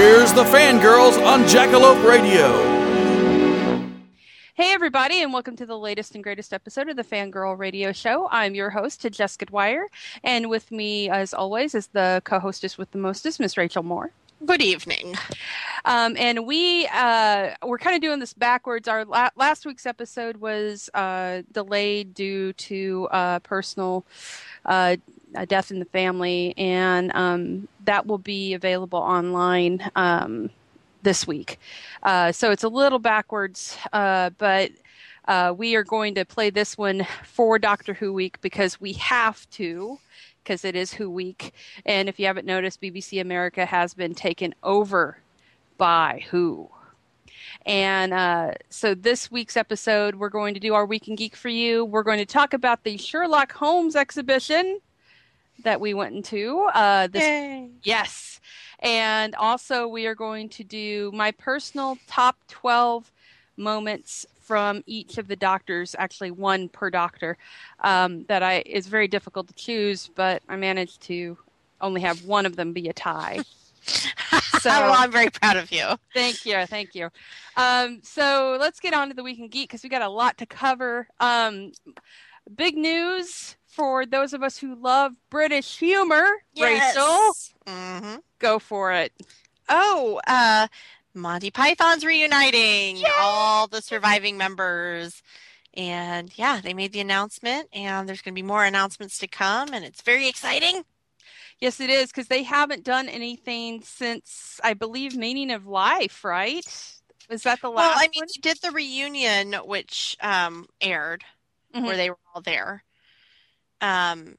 Here's the fangirls on Jackalope Radio. Hey, everybody, and welcome to the latest and greatest episode of the Fangirl Radio Show. I'm your host, Jessica Dwyer, and with me, as always, is the co hostess with the mostest, Miss Rachel Moore. Good evening. Um, and we uh, we're kind of doing this backwards. Our la- last week's episode was uh, delayed due to uh, personal uh, a death in the family, and um, that will be available online um, this week. Uh, so it's a little backwards, uh, but. Uh, we are going to play this one for Doctor Who Week because we have to, because it is Who Week. And if you haven't noticed, BBC America has been taken over by Who. And uh, so this week's episode, we're going to do our Week in Geek for you. We're going to talk about the Sherlock Holmes exhibition that we went into. Uh, this, Yay. Yes. And also, we are going to do my personal top 12 moments from each of the doctors, actually one per doctor, um, that I is very difficult to choose, but I managed to only have one of them be a tie. So- well, I'm very proud of you. Thank you, thank you. Um, so let's get on to the Week in Geek because we got a lot to cover. Um, big news for those of us who love British humor. Rachel, hmm go for it. Oh, uh, Monty Python's reuniting all the surviving members. And yeah, they made the announcement, and there's going to be more announcements to come, and it's very exciting. Yes, it is because they haven't done anything since I believe Meaning of Life, right? Was that the last Well, I mean, one? they did the reunion, which um, aired Mhm. where they were all there. Um,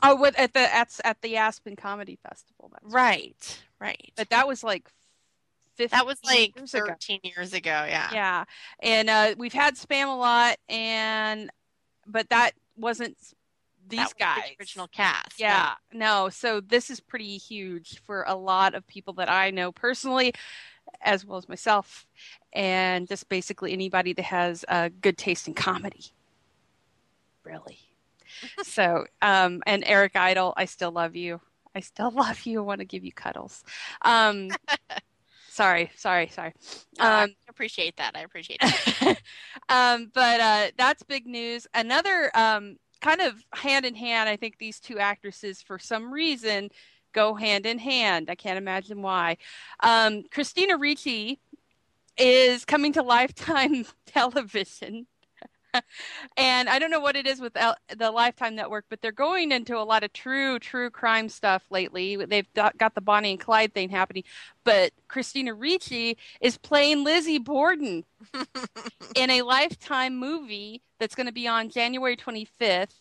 Oh, what at the at at the Aspen Comedy Festival. Right, right. But that was like 15 that was like years ago. 13 years ago. Yeah. Yeah, and uh, we've had Spamalot, and but that wasn't these That was the guys. original cast. Yeah, no. So this is pretty huge for a lot of people that I know personally, as well as myself, and just basically anybody that has a good taste in comedy. Really. So, um, and Eric Idle, I still love you. I still love you. I want to give you cuddles. Um, sorry, sorry, sorry. No, I Um, appreciate that. I appreciate that. um, but uh, that's big news. Another um, kind of hand in hand, I think these two actresses, for some reason, go hand in hand. I can't imagine why. Um, Christina Ricci is coming to Lifetime television. and I don't know what it is with the Lifetime Network, but they're going into a lot of true, true crime stuff lately. They've got got the Bonnie and Clyde thing happening, but Christina Ricci is playing Lizzie Borden in a Lifetime movie that's going to be on January 25th,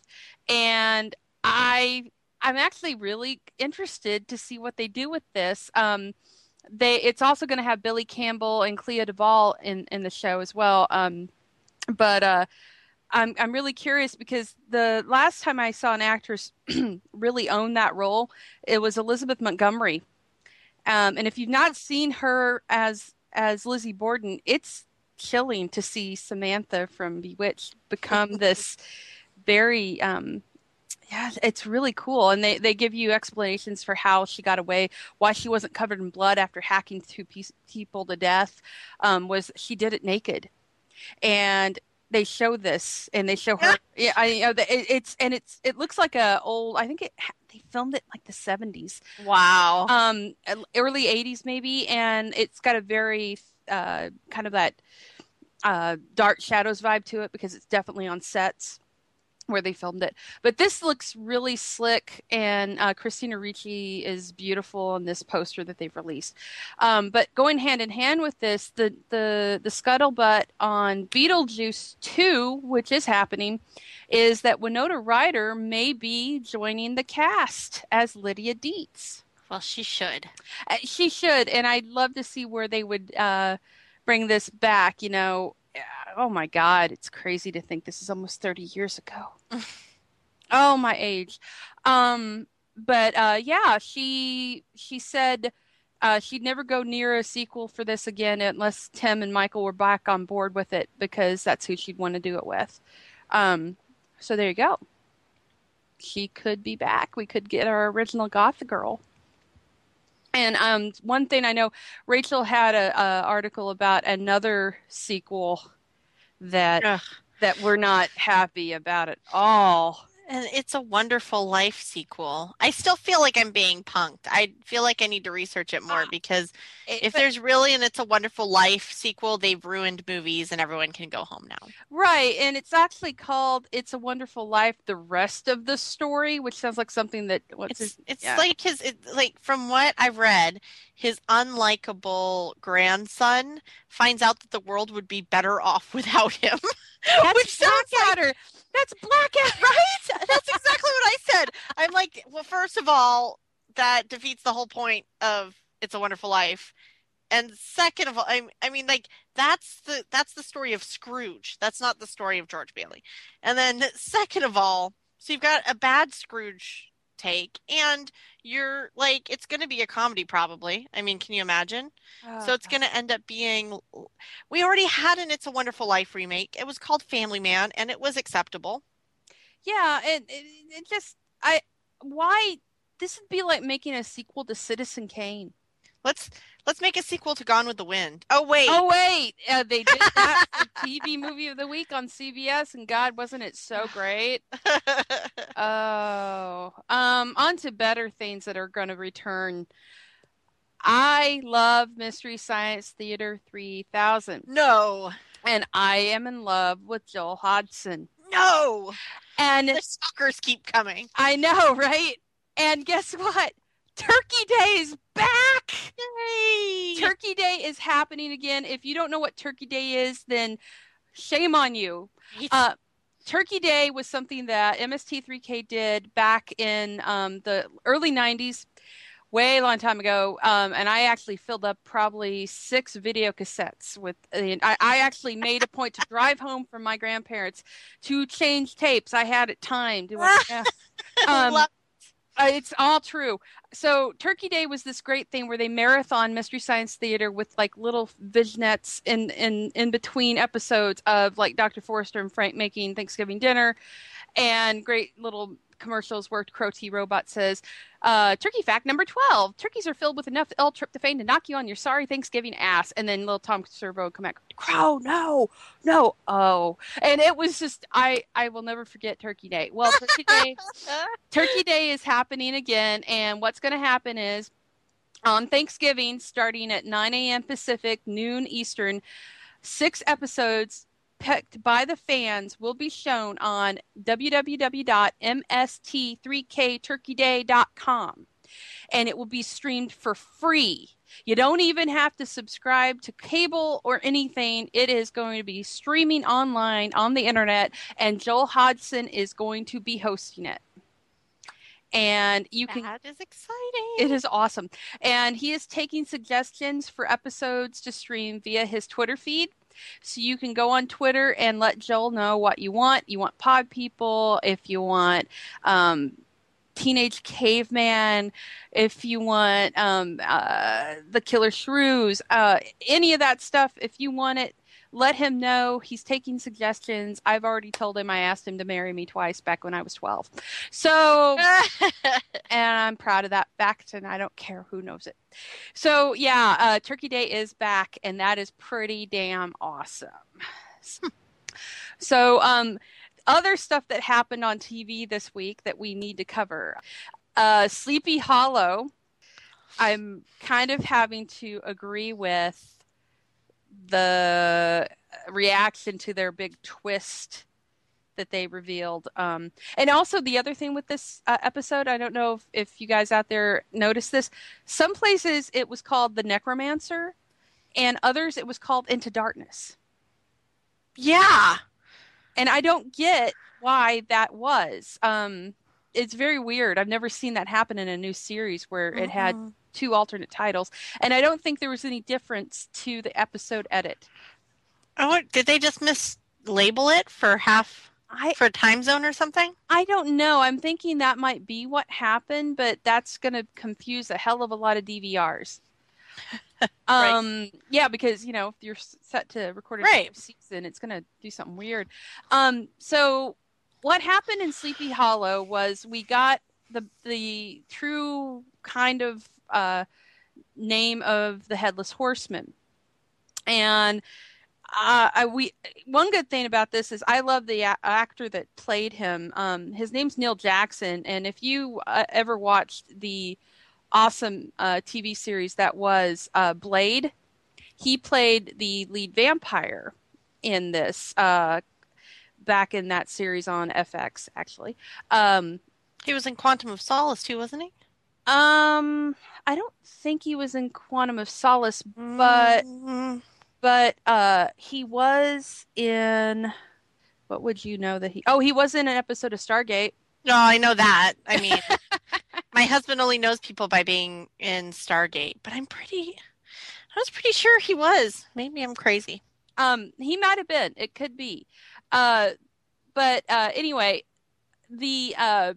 and I I'm actually really interested to see what they do with this. Um, they it's also going to have Billy Campbell and Clea Duvall in in the show as well. Um, but uh, I'm I'm really curious because the last time I saw an actress really own that role, it was Elizabeth Montgomery. Um, and if you've not seen her as as Lizzie Borden, it's chilling to see Samantha from Bewitched become this very um, yeah, it's really cool. And they, they give you explanations for how she got away, why she wasn't covered in blood after hacking two piece, people to death. Um, was she did it naked, and they show this and they show her. yeah, I you know the- it, it's and it's it looks like a old. I think it they they filmed it like the 70s, Wow. um, early 80s maybe, and it's got a very uh, kind of that uh, dark shadows vibe to it because it's definitely on sets where they filmed it. But this looks really slick, and uh, Christina Ricci is beautiful in this poster that they've released. Um, but going hand in hand with this, the the the scuttlebutt on Beetlejuice two, which is happening, is that Winona Ryder may be joining the cast as Lydia Deetz. well, she should. Uh, She should, and I'd love to see where they would uh, bring this back. You know, oh my God, it's crazy to think this is almost thirty years ago. oh my age, um, but uh, yeah, she she said uh, she'd never go near a sequel for this again unless Tim and Michael were back on board with it because that's who she'd want to do it with. Um, so there you go. She could be back. We could get our original Goth girl. And um, one thing I know, Rachel had a, a article about another sequel that Ugh. that we're not happy about at all. And it's a wonderful life sequel. I still feel like I'm being punked. I feel like I need to research it more Ah. because if But- there's really an It's a Wonderful Life sequel, they've ruined movies and everyone can go home now. Right, and it's actually called "It's a Wonderful Life." The rest of the story, which sounds like something that what's It's his, it's yeah. like his it, like from what I've read, his unlikable grandson finds out that the world would be better off without him. That's which sounds like. That's Blackadder. right? That's exactly what I said. I'm like, well, first of all, that defeats the whole point of It's a Wonderful Life. And second of all, I, I mean, like that's the that's the story of Scrooge. That's not the story of George Bailey. And then second of all, so you've got a bad Scrooge take, and you're like, it's going to be a comedy probably. I mean, can you imagine? So oh, it's going to end up being. We already had an It's a Wonderful Life remake. It was called Family Man, and it was acceptable. Yeah, it, it it just I why this would be like making a sequel to Citizen Kane. Let's let's make a sequel to Gone with the Wind. Oh wait, Oh wait, uh, they did that TV movie of the week on CBS, and God, wasn't it so great? Oh, um, on to better things that are going to return. I love Mystery Science Theater 3000, no, and I am in love with Joel Hodgson. no, And the suckers keep coming. I know, right? And guess what? Turkey Day is back. Yay! Turkey Day is happening again. If you don't know what Turkey Day is, then shame on you. Uh, Turkey Day was something that MST3K did back in um, the early 90s, way a long time ago. Um, and I actually filled up probably six video cassettes with. I, I actually made a point to drive home from my grandparents to change tapes. I had it timed. It was- yeah. Um, uh, it's all true. So Turkey Day was this great thing where they marathon Mystery Science Theater with like little vignettes in in in between episodes of like Dr. Forrester and Frank making Thanksgiving dinner, and great little commercials where Crow T Robot says, uh, "Turkey fact number twelve: Turkeys are filled with enough L-tryptophan to knock you on your sorry Thanksgiving ass." And then little Tom Servo would come back, "Crow, no, no, oh!" And it was just I I will never forget Turkey Day. Well, Turkey Day. Turkey Day is happening again, and what's going to happen is on Thanksgiving, starting at 9 a.m. Pacific, noon Eastern, six episodes picked by the fans will be shown on www.mst3kturkeyday.com, and it will be streamed for free. You don't even have to subscribe to cable or anything. It is going to be streaming online on the internet, and Joel Hodgson is going to be hosting it and you can that is exciting. it is awesome and he is taking suggestions for episodes to stream via his twitter feed so you can go on twitter and let joel know what you want. You want pod people if you want um, teenage caveman if you want um, uh, the killer shrews uh, any of that stuff. If you want it let him know he's taking suggestions i've already told him i asked him to marry me twice back when i was 12 so and I'm proud of that fact, and I don't care who knows it. So yeah, uh, Turkey Day is back, and that is pretty damn awesome. So, um, other stuff that happened on TV this week that we need to cover. Uh, Sleepy Hollow. I'm kind of having to agree with the reaction to their big twist that they revealed. Um, and also the other thing with this uh, episode, I don't know if, if you guys out there noticed this. Some places it was called the Necromancer, and others it was called Into Darkness. Yeah. And I don't get why that was. Um, it's very weird. I've never seen that happen in a new series where it had. Two alternate titles, and I don't think there was any difference to the episode edit. Oh, did they just mislabel it for half I for a time zone or something? I don't know. I'm thinking that might be what happened, but that's going to confuse a hell of a lot of DVRs. Right. um yeah because you know if you're set to record a Right. season it's going to do something weird um so what happened in sleepy hollow was we got the the true kind of uh name of the headless horseman and uh, I, we one good thing about this is I love the a- actor that played him. Um, his name's Neil Jackson, and if you uh, ever watched the awesome uh, TV series that was uh, Blade, he played the lead vampire in this uh, back in that series on FX. Actually, um, He was in Quantum of Solace too, wasn't he? Um, I don't think he was in Quantum of Solace, but Mm, but uh he was in what would you know that he oh he was in an episode of stargate no, I know that. I mean, my husband only knows people by being in Stargate, but I'm pretty. I was pretty sure he was. Maybe I'm crazy. um he might have been it could be uh but uh anyway the uh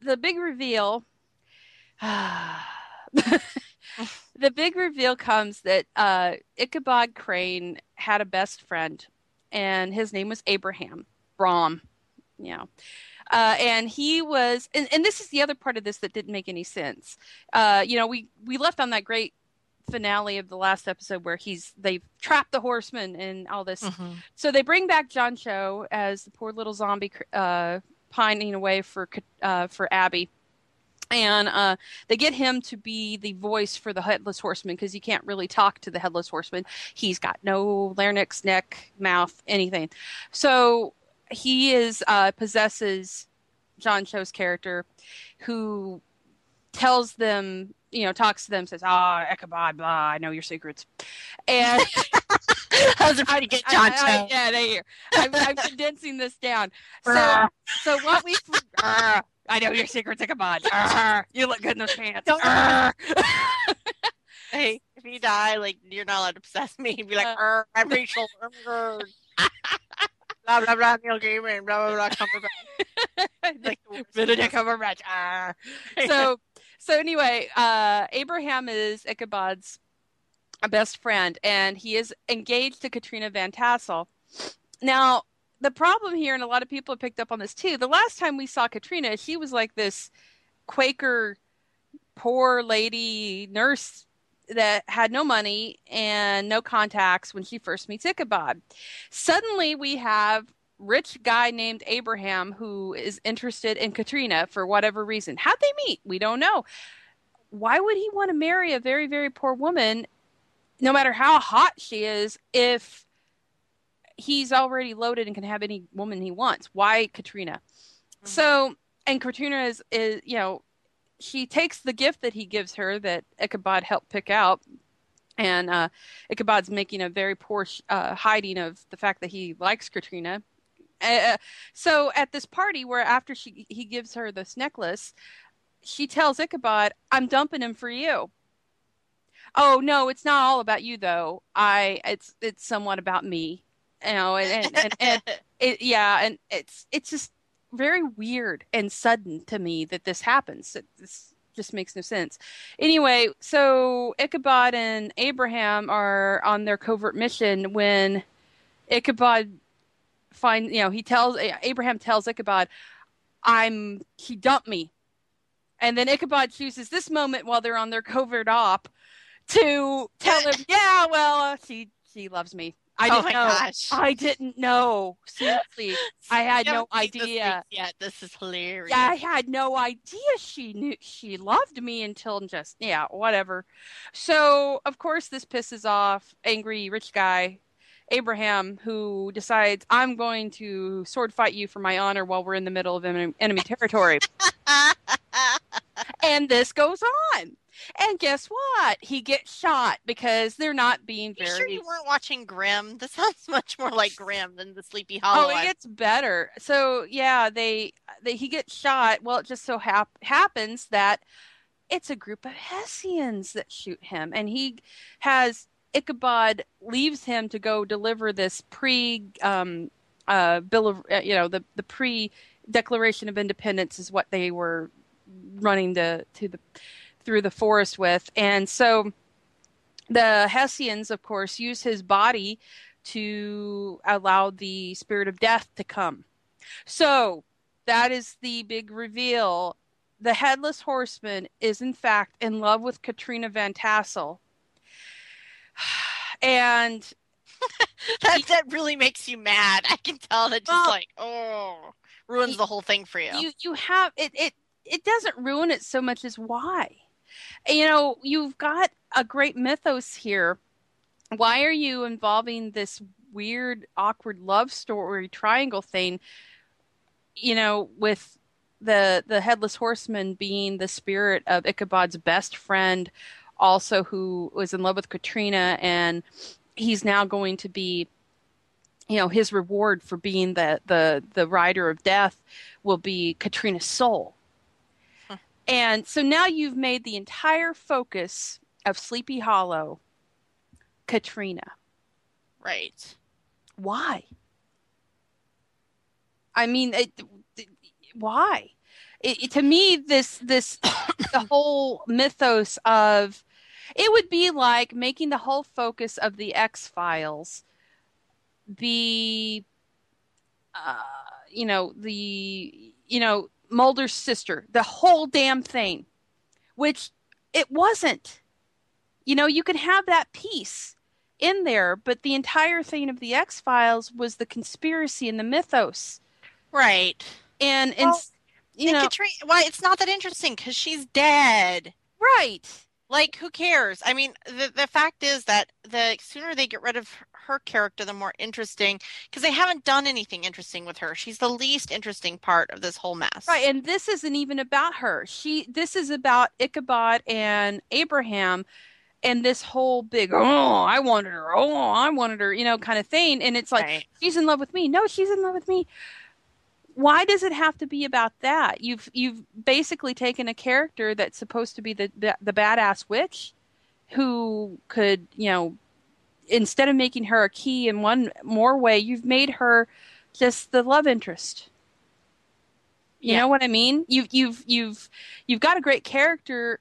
the big reveal the big reveal comes that uh ichabod crane had a best friend and his name was abraham brom you know. Uh, and he was and, and this is the other part of this that didn't make any sense. Uh, you know we we left on that great finale of the last episode where he's they've trapped the horseman and all this. So they bring back John Cho as the poor little zombie uh, pining away for uh, for Abby, and uh, they get him to be the voice for the headless horseman because you can't really talk to the headless horseman. He's got no larynx, neck, mouth, anything. So he is uh, possesses John Cho's character, who tells them. You know, talks to them, says, "Ah, Ichabod, blah. I know your secrets," and I was trying to get John I- I- Cho. yeah, they hear. I'm, I'm condensing this down. So, so what we. Arr, I know your secrets, Ichabod. Arr, you look good in those pants. Don't- Hey, if you die, like you're not allowed to possess me. Be like, Uh. I'm Rachel. Blah blah blah. Neil Gaiman. Blah blah blah. Cumberbatch. Like, Benedict Cumberbatch. Arr. So, so anyway, uh, Abraham is Ichabod's best friend, and he is engaged to Katrina Van Tassel. Now, the problem here, and a lot of people have picked up on this too. The last time we saw Katrina, she was like this Quaker, poor lady nurse that had no money and no contacts when she first meets Ichabod. Suddenly, we have rich guy named Abraham who is interested in Katrina for whatever reason. How'd they meet? We don't know. Why would he want to marry a very, very poor woman, no matter how hot she is, if he's already loaded and can have any woman he wants? Why Katrina? So, and Katrina is, is, you know, she takes the gift that he gives her that Ichabod helped pick out. And uh, Ichabod's making a very poor uh, hiding of the fact that he likes Katrina. Uh, so at this party where after she he gives her this necklace, she tells Ichabod, "I'm dumping him for you." Oh no, it's not all about you though. I it's it's somewhat about me. You know, and and, and, and it, yeah, and it's it's just very weird and sudden to me that this happens. It, this just makes no sense. Anyway, so Ichabod and Abraham are on their covert mission when Ichabod find you know he tells Abraham tells Ichabod, "I'm he dumped me," and then Ichabod chooses this moment while they're on their covert op to tell him, "Yeah, well, uh, she she loves me." I oh didn't my know. gosh. I didn't know. Seriously, I had no idea. Yet this is hilarious. Yeah, I had no idea she knew she loved me until just yeah, whatever. So of course this pisses off angry rich guy Abraham, who decides I'm going to sword fight you for my honor while we're in the middle of enemy territory. and this goes on. And guess what? He gets shot because they're not being You very. sure you weren't watching Grimm? This sounds much more like Grimm than the Sleepy Hollow. Oh, it gets better. So yeah, they, they he gets shot. Well, it just so hap- happens that it's a group of Hessians that shoot him, and he has Ichabod leaves him to go deliver this pre um, uh, bill of uh, you know the the pre Declaration of Independence is what they were running to to the through the forest with, and so the Hessians, of course, use his body to allow the spirit of death to come. So that is the big reveal. The headless horseman is in fact in love with Katrina Van Tassel. And that that really makes you mad. I can tell that just Well- like oh ruins the whole thing for you. you you have it it it doesn't ruin it so much as why you know you've got a great mythos here why are you involving this weird awkward love story triangle thing you know with the the headless horseman being the spirit of ichabod's best friend also who was in love with katrina and he's now going to be you know his reward for being the the the rider of death will be Katrina's soul. And so now you've made the entire focus of Sleepy Hollow Katrina. right. Why? I mean, it, it- why? It, it- to me, this this the whole mythos of it would be like making the whole focus of the X Files be, uh, you know, the you know Mulder's sister, the whole damn thing, which it wasn't. You know, you could have that piece in there, but the entire thing of the X Files was the conspiracy and the mythos, Right. and and Well, you and know, Katrina, why it's not that interesting because she's dead. right? Like, who cares? I mean, the the fact is that the sooner they get rid of her character, the more interesting. Because they haven't done anything interesting with her. She's the least interesting part of this whole mess. Right, and this isn't even about her. She this is about Ichabod and Abraham and this whole big oh, I wanted her. Oh, I wanted her, you know, kind of thing and it's like Right. she's in love with me. No, she's in love with me. Why does it have to be about that? You've you've basically taken a character that's supposed to be the the, the badass witch who could, you know, instead of making her a key in one more way, you've made her just the love interest. You Yeah. know what I mean? You've you've you've you've got a great character,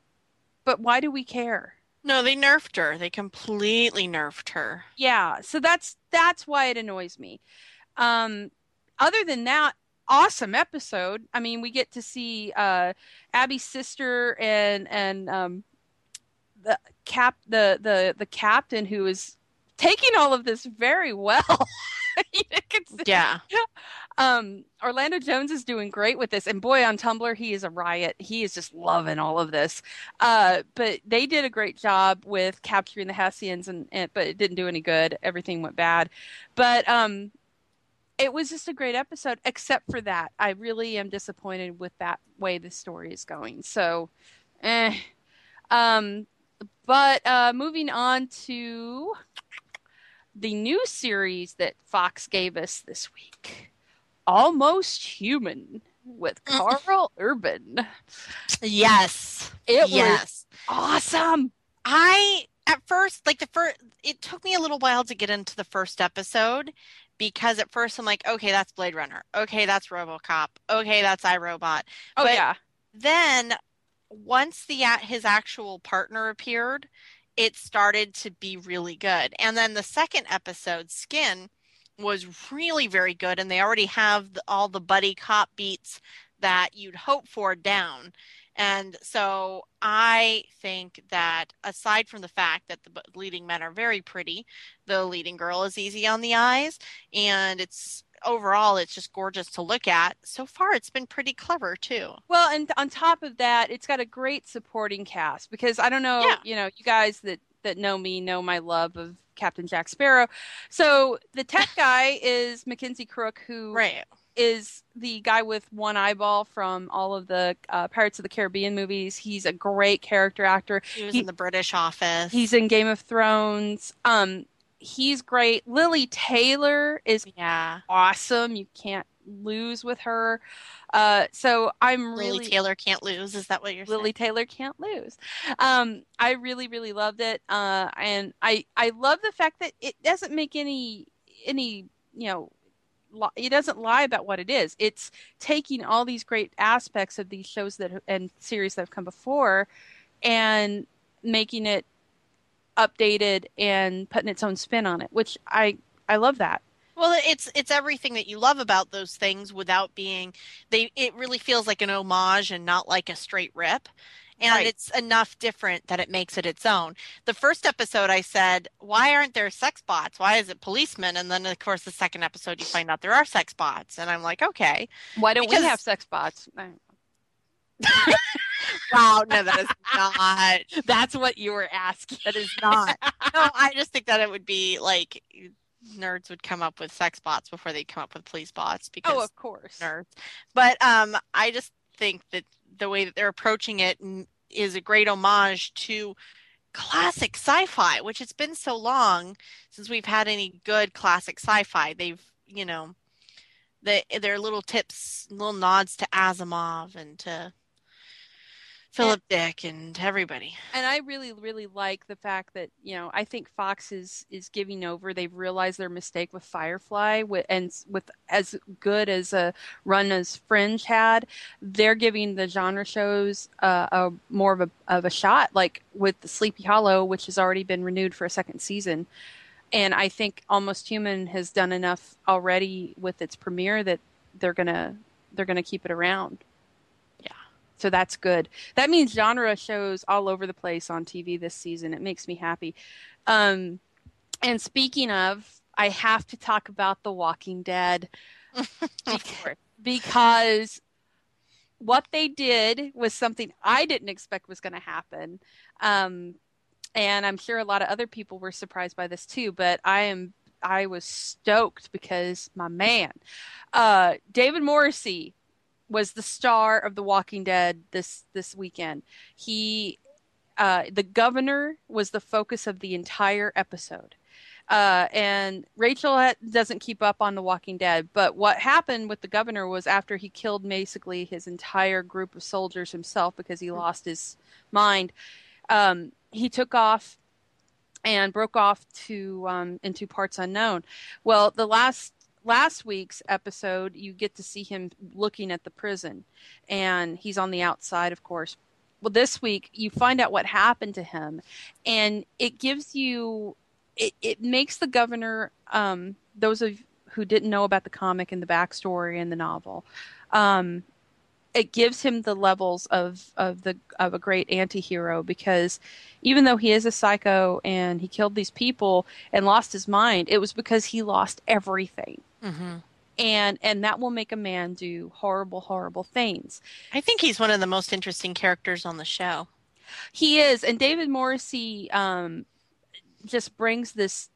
but why do we care? No, they nerfed her. They completely nerfed her. Yeah, so that's that's why it annoys me. Um, other than that, awesome episode. I mean, we get to see uh, Abby's sister and and um, the cap the the the captain who is taking all of this very well. you can see- Yeah. um, Orlando Jones is doing great with this, and boy, on Tumblr, he is a riot. He is just loving all of this. Uh, but they did a great job with capturing the Hessians, and, and but it didn't do any good. Everything went bad. But um, it was just a great episode, except for that. I really am disappointed with that way the story is going. So, eh. Um, but uh, moving on to the new series that Fox gave us this week Almost Human with mm. Karl Urban. Yes. It was awesome. I at first like the first it took me a little while to get into the first episode because at first I'm like, okay, that's Blade Runner. Okay, that's RoboCop. Okay, that's iRobot. Oh, But- yeah. Then once the a- his actual partner appeared, it started to be really good. And then the second episode, Skin, was really very good and they already have all the buddy cop beats that you'd hope for down. And so I think that aside from the fact that the leading men are very pretty, the leading girl is easy on the eyes and it's overall it's just gorgeous to look at. So far it's been pretty clever too. Well, and on top of that, it's got a great supporting cast because I don't know, Yeah. you know, you guys that that know me know my love of Captain Jack Sparrow. So the tech guy is Mackenzie Crook, who Right. is the guy with one eyeball from all of the uh, Pirates of the Caribbean movies. He's a great character actor. He was He- in the British office. He's in Game of Thrones. Um, he's great. Lili Taylor is yeah. awesome. You can't lose with her. Uh, so I'm Lili really Taylor can't lose. Is that what you're saying? Lili Taylor can't lose. Um, I really, really loved it, uh, and I I love the fact that it doesn't make any any you know. li- It doesn't lie about what it is. It's taking all these great aspects of these shows that and series that have come before, and making it updated and putting its own spin on it, which I I love that. Well, it's it's everything that you love about those things without being they it really feels like an homage and not like a straight rip. And Right. it's enough different that it makes it its own. The first episode I said, "Why aren't there sex bots? Why is it policemen?" And then of course the second episode you find out there are sex bots and I'm like, "Okay." Why don't Because- we have sex bots? Wow, no that is not That's what you were asking. that is not. No, I just think that it would be like nerds would come up with sex bots before they'd come up with police bots because Oh, of course. nerds. But um, I just think that the way that they're approaching it is a great homage to classic sci-fi, which it's been so long since we've had any good classic sci-fi. They've, you know, they their little tips, little nods to Asimov and to Philip Dick and everybody. and I really, really like the fact that you know I think Fox is is giving over. They've realized their mistake with Firefly, with, and with as good as a run as Fringe had, they're giving the genre shows uh, a more of a of a shot. Like with the Sleepy Hollow, which has already been renewed for a second season, and I think Almost Human has done enough already with its premiere that they're gonna they're gonna keep it around. So that's good. That means genre shows all over the place on TV this season. It makes me happy. Um, and speaking of, I have to talk about The Walking Dead Bec- because what they did was something I didn't expect was going to happen. Um, and I'm sure a lot of other people were surprised by this too, but I am I was stoked because my man, uh, David Morrissey was the star of The Walking Dead this this weekend. He uh, the governor was the focus of the entire episode. Uh, and Rachel doesn't keep up on The Walking Dead, but what happened with the governor was after he killed basically his entire group of soldiers himself because he lost his mind, um, he took off and broke off to um, into parts unknown. Well, the last last week's episode, you get to see him looking at the prison, and he's on the outside, of course. Well, this week you find out what happened to him, and it gives you it, it makes the governor um, those of who didn't know about the comic and the backstory and the novel um, it gives him the levels of of the of a great anti-hero because even though he is a psycho and he killed these people and lost his mind it was because he lost everything. Hmm and and that will make a man do horrible horrible things. I think he's one of the most interesting characters on the show. He is, and David Morrissey um, just brings this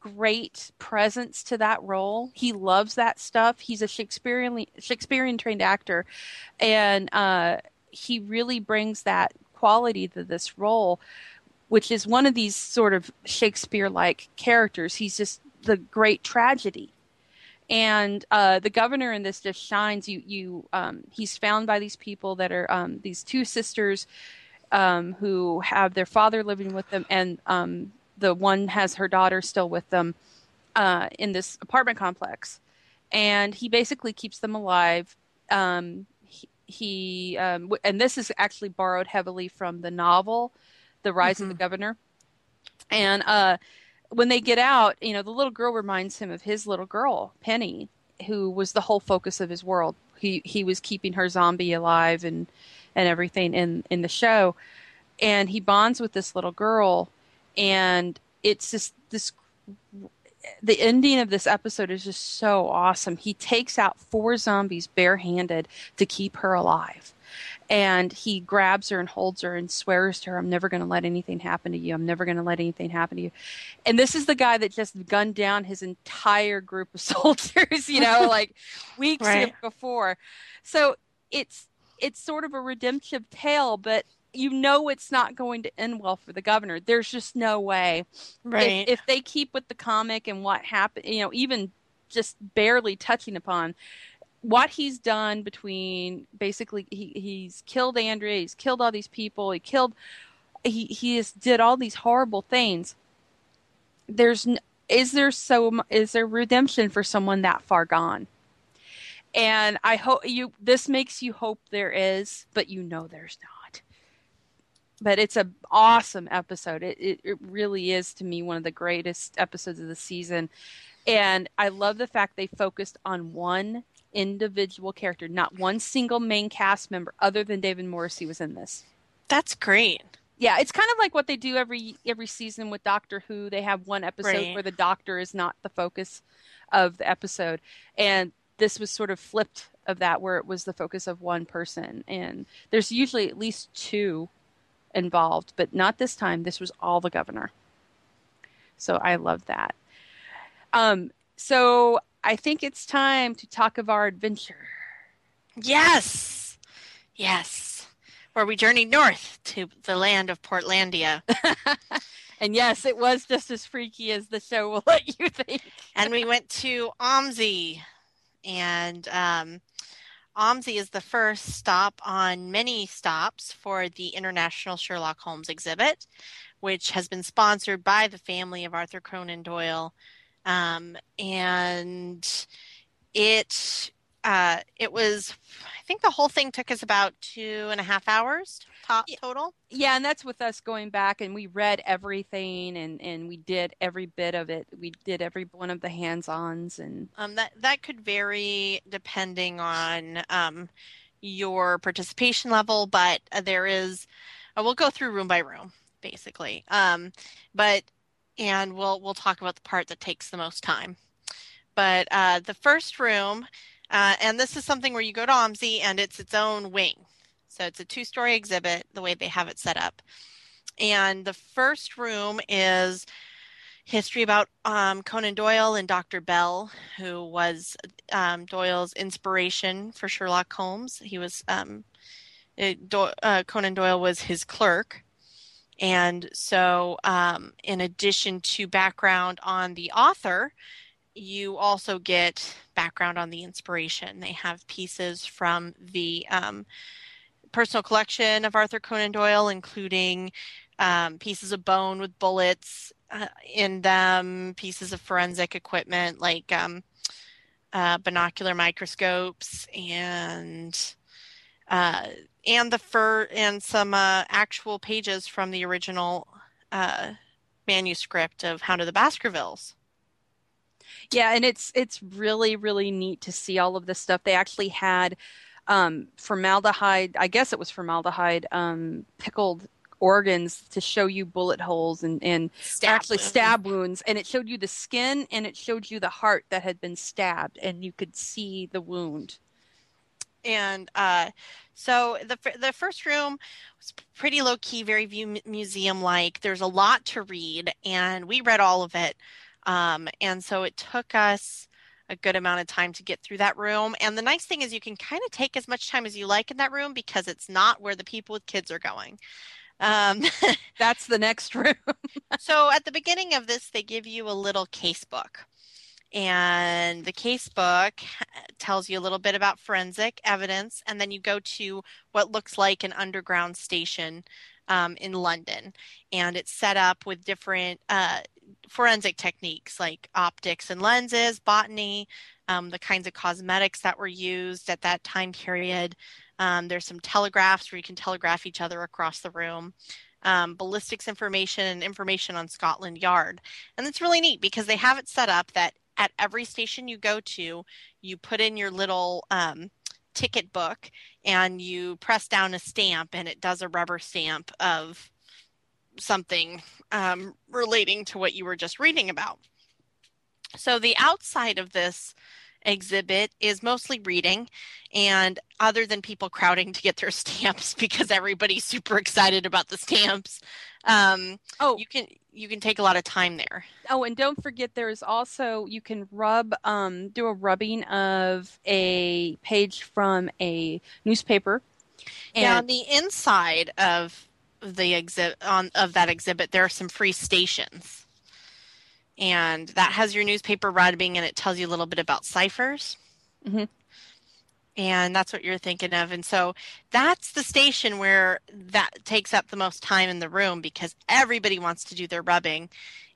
great presence to that role. He loves that stuff. He's a Shakespearean Shakespearean trained actor, and uh, he really brings that quality to this role, which is one of these sort of Shakespeare like characters. He's just the great tragedy. And uh, the governor in this just shines. You, you. Um, he's found by these people that are um, these two sisters um, who have their father living with them, and um, the one has her daughter still with them uh, in this apartment complex. And he basically keeps them alive. Um, he, he um, w- and this is actually borrowed heavily from the novel, The Rise of the Governor. And uh, when they get out, you know, the little girl reminds him of his little girl, Penny, who was the whole focus of his world. He he was keeping her zombie alive and and everything in in the show, and he bonds with this little girl, and it's just this. The ending of this episode is just so awesome. He takes out four zombies barehanded to keep her alive and he grabs her and holds her and swears to her, I'm never going to let anything happen to you. I'm never going to let anything happen to you. And this is the guy that just gunned down his entire group of soldiers, you know, like weeks Right. before. So it's it's sort of a redemptive tale, but you know it's not going to end well for the governor. There's just no way. Right. If, if they keep with the comic and what happened, you know, even just barely touching upon what he's done between basically he, he's killed Andrea, he's killed all these people, he killed he he has did all these horrible things. There's n- is there so is there redemption for someone that far gone? And I hope you this makes you hope there is, but you know there's not. But it's a awesome episode. It, it it really is to me one of the greatest episodes of the season. And I love the fact they focused on one individual character, not one single main cast member other than David Morrissey was in this. That's great. Yeah, it's kind of like what they do every every season with Doctor Who. They have one episode Right. where the doctor is not the focus of the episode. And this was sort of flipped of that where it was the focus of one person and there's usually at least two involved, but not this time. This was all the governor. So I love that. Um so I think it's time to talk of our adventure. Yes. Yes. Where we journeyed north to the land of Portlandia. And yes, it was just as freaky as the show will let you think. and we went to OMSI. And um, OMSI is the first stop on many stops for the International Sherlock Holmes exhibit, which has been sponsored by the family of Arthur Conan Doyle. Um, and it uh, it was, I think the whole thing took us about two and a half hours top total. Yeah, and that's with us going back and we read everything and and we did every bit of it. We did every one of the hands-ons and Um, that that could vary depending on um, your participation level, but uh, there is. Uh, we'll go through room by room, basically. Um, but and we'll we'll talk about the part that takes the most time. But uh, the first room, uh, and this is something where you go to OMSI and it's its own wing. So it's a two-story exhibit, the way they have it set up. And the first room is history about um, Conan Doyle and Dr. Bell, who was um, Doyle's inspiration for Sherlock Holmes. He was um, it, Do- uh, Conan Doyle was his clerk, and so um, in addition to background on the author, you also get background on the inspiration. They have pieces from the um, personal collection of Arthur Conan Doyle, including um, pieces of bone with bullets uh, in them, pieces of forensic equipment like um, uh, binocular microscopes and uh, and the fur and some uh, actual pages from the original uh, manuscript of Hound of the Baskervilles. Yeah, and it's it's really really neat to see all of this stuff. They actually had um formaldehyde, I guess it was formaldehyde um pickled organs to show you bullet holes and and actually wounds. stab wounds and it showed you the skin and it showed you the heart that had been stabbed and you could see the wound. and uh, so the the first room was pretty low key, very view museum like. There's a lot to read, and we read all of it. Um, and so it took us a good amount of time to get through that room. And the nice thing is you can kind of take as much time as you like in that room because it's not where the people with kids are going. Um, That's the next room. so at the beginning of this, they give you a little case book. And the case book tells you a little bit about forensic evidence. And then you go to what looks like an underground station um, in London. And it's set up with different uh, forensic techniques like optics and lenses, botany, um, the kinds of cosmetics that were used at that time period. Um, there's some telegraphs where you can telegraph each other across the room um, ballistics information and information on Scotland Yard. And it's really neat because they have it set up that at every station you go to, you put in your little um, ticket book and you press down a stamp and it does a rubber stamp of something um, relating to what you were just reading about. So the outside of this exhibit is mostly reading and other than people crowding to get their stamps because everybody's super excited about the stamps um, Oh, you can you can take a lot of time there oh, and don't forget there is also you can rub um do a rubbing of a page from a newspaper. yeah on And the inside of the exhibit on of that exhibit there are some free stations. And that has your newspaper rubbing and it tells you a little bit about ciphers. Mhm. and that's what you're thinking of. And so that's the station where that takes up the most time in the room because everybody wants to do their rubbing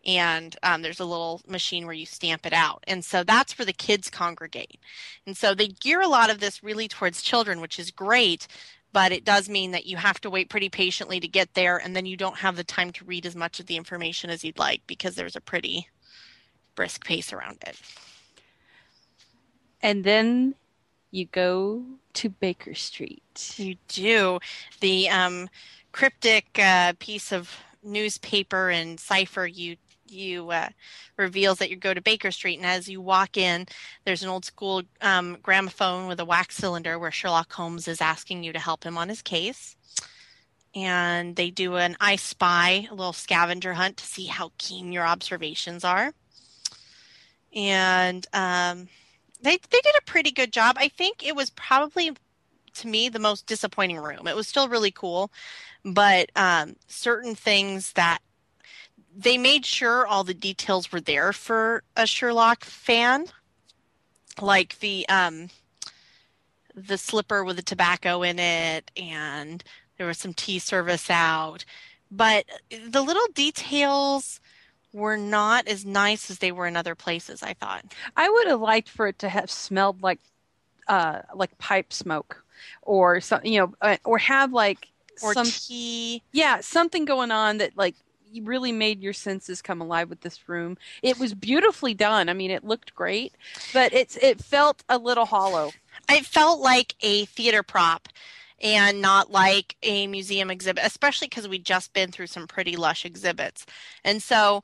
and um, there's a little machine where you stamp it out. And so that's where the kids congregate. And so they gear a lot of this really towards children which is great but it does mean that you have to wait pretty patiently to get there and then you don't have the time to read as much of the information as you'd like because there's a pretty brisk pace around it and then you go to Baker Street. You do. The um, cryptic uh, piece of newspaper and cipher you you uh, reveals that you go to Baker Street, and as you walk in, there's an old school um, gramophone with a wax cylinder where Sherlock Holmes is asking you to help him on his case. And they do an I Spy, a little scavenger hunt to see how keen your observations are. And um, they they did a pretty good job. I think it was probably to me the most disappointing room. It was still really cool, but um, certain things that they made sure all the details were there for a Sherlock fan, like the um, the slipper with the tobacco in it, and there was some tea service out. But the little details were not as nice as they were in other places. I thought. I would have liked for it to have smelled like uh like pipe smoke or something, you know, uh, or have like Or some tea. yeah, something going on that like you really made your senses come alive with this room. It was beautifully done. I mean, it looked great, but it's it felt a little hollow. it felt like a theater prop and not like a museum exhibit, especially because we'd just been through some pretty lush exhibits. And so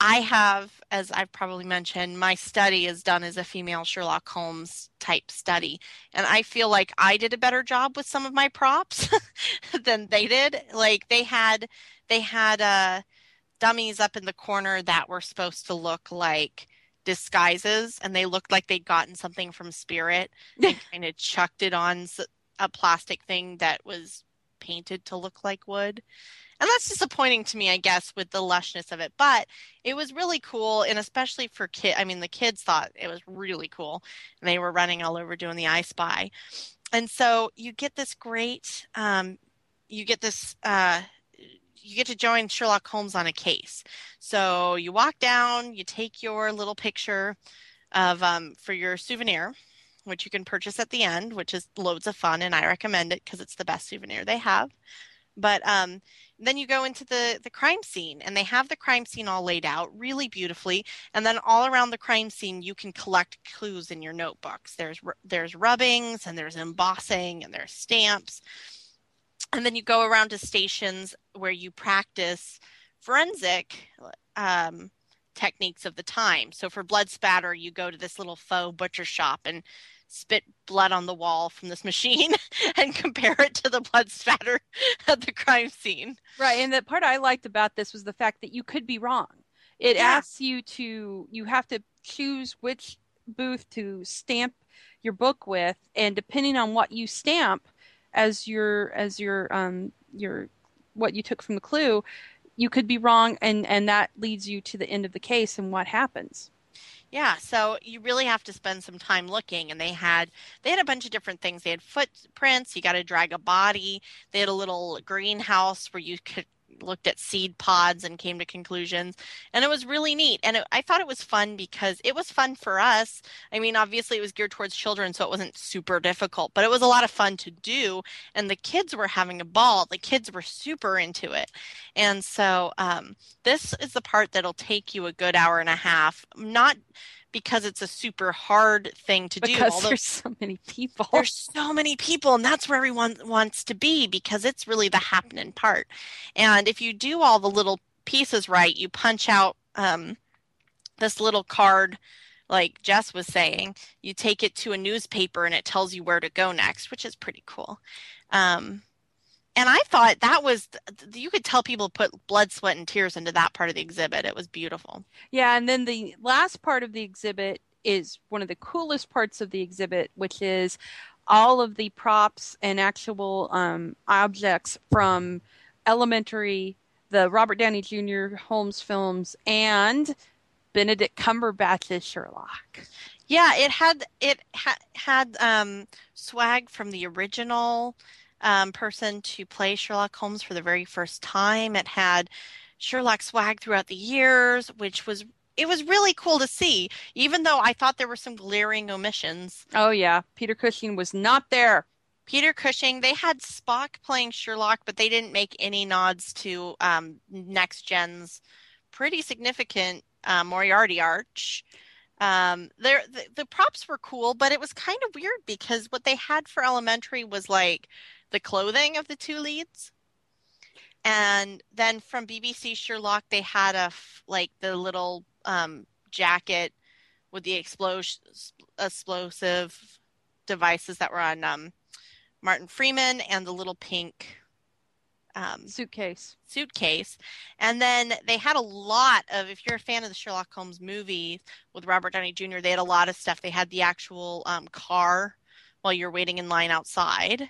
I have, as I've probably mentioned, my study is done as a female Sherlock Holmes type study. And I feel like I did a better job with some of my props than they did. Like they had they had uh dummies up in the corner that were supposed to look like disguises and they looked like they'd gotten something from Spirit and kind of chucked it on a plastic thing that was painted to look like wood. And that's disappointing to me, I guess, with the lushness of it. But it was really cool, and especially for kid. I mean, the kids thought it was really cool, and they were running all over doing the I Spy. And so you get this great, um, you get this, uh, you get to join Sherlock Holmes on a case. So you walk down, you take your little picture of um, for your souvenir, which you can purchase at the end, which is loads of fun, and I recommend it because it's the best souvenir they have. But um, then you go into the the crime scene, and they have the crime scene all laid out really beautifully. And then all around the crime scene, you can collect clues in your notebooks. There's there's rubbings, and there's embossing, and there's stamps. And then you go around to stations where you practice forensic um, techniques of the time. So for blood spatter, you go to this little faux butcher shop and spit blood on the wall from this machine and compare it to the blood spatter at the crime scene. Right, and the part I liked about this was the fact that you could be wrong. It Yeah. asks you to you have to choose which booth to stamp your book with, and depending on what you stamp as your as your um your what you took from the clue, you could be wrong, and and that leads you to the end of the case and what happens. Yeah, so you really have to spend some time looking and they had they had a bunch of different things. They had footprints, you got to drag a body. They had a little greenhouse where you could looked at seed pods and came to conclusions and it was really neat and it, i thought it was fun because it was fun for us. I mean obviously it was geared towards children so it wasn't super difficult but it was a lot of fun to do and the kids were having a ball. The kids were super into it. And so um, this is the part that'll take you a good hour and a half not because it's a super hard thing to do. because there's so many people. there's so many people and that's where everyone wants to be because it's really the happening part and if you do all the little pieces right you punch out um, this little card like jess was saying you take it to a newspaper and it tells you where to go next which is pretty cool um, and i thought that was you could tell people put blood sweat and tears into that part of the exhibit it was beautiful Yeah, and then the last part of the exhibit is one of the coolest parts of the exhibit, which is all of the props and actual um, objects from Elementary, the Robert Downey Jr. Holmes films, and Benedict Cumberbatch's Sherlock. Yeah, it had it ha- had um, swag from the original um, person to play Sherlock Holmes for the very first time. It had Sherlock swag throughout the years, which was it was really cool to see. Even though I thought there were some glaring omissions. Oh yeah, Peter Cushing was not there. Peter Cushing, they had Spock playing Sherlock, but they didn't make any nods to um, next gen's pretty significant uh, Moriarty arch. Um, there, the, the props were cool, but it was kind of weird because what they had for Elementary was like the clothing of the two leads, and then from BBC Sherlock, they had a f- like the little um, jacket with the explosion explosive devices that were on um, Martin Freeman and the little pink um, Suitcase. suitcase. And then they had a lot of, if you're a fan of the Sherlock Holmes movies with Robert Downey Jr., they had a lot of stuff. They had the actual um, car while you're waiting in line outside.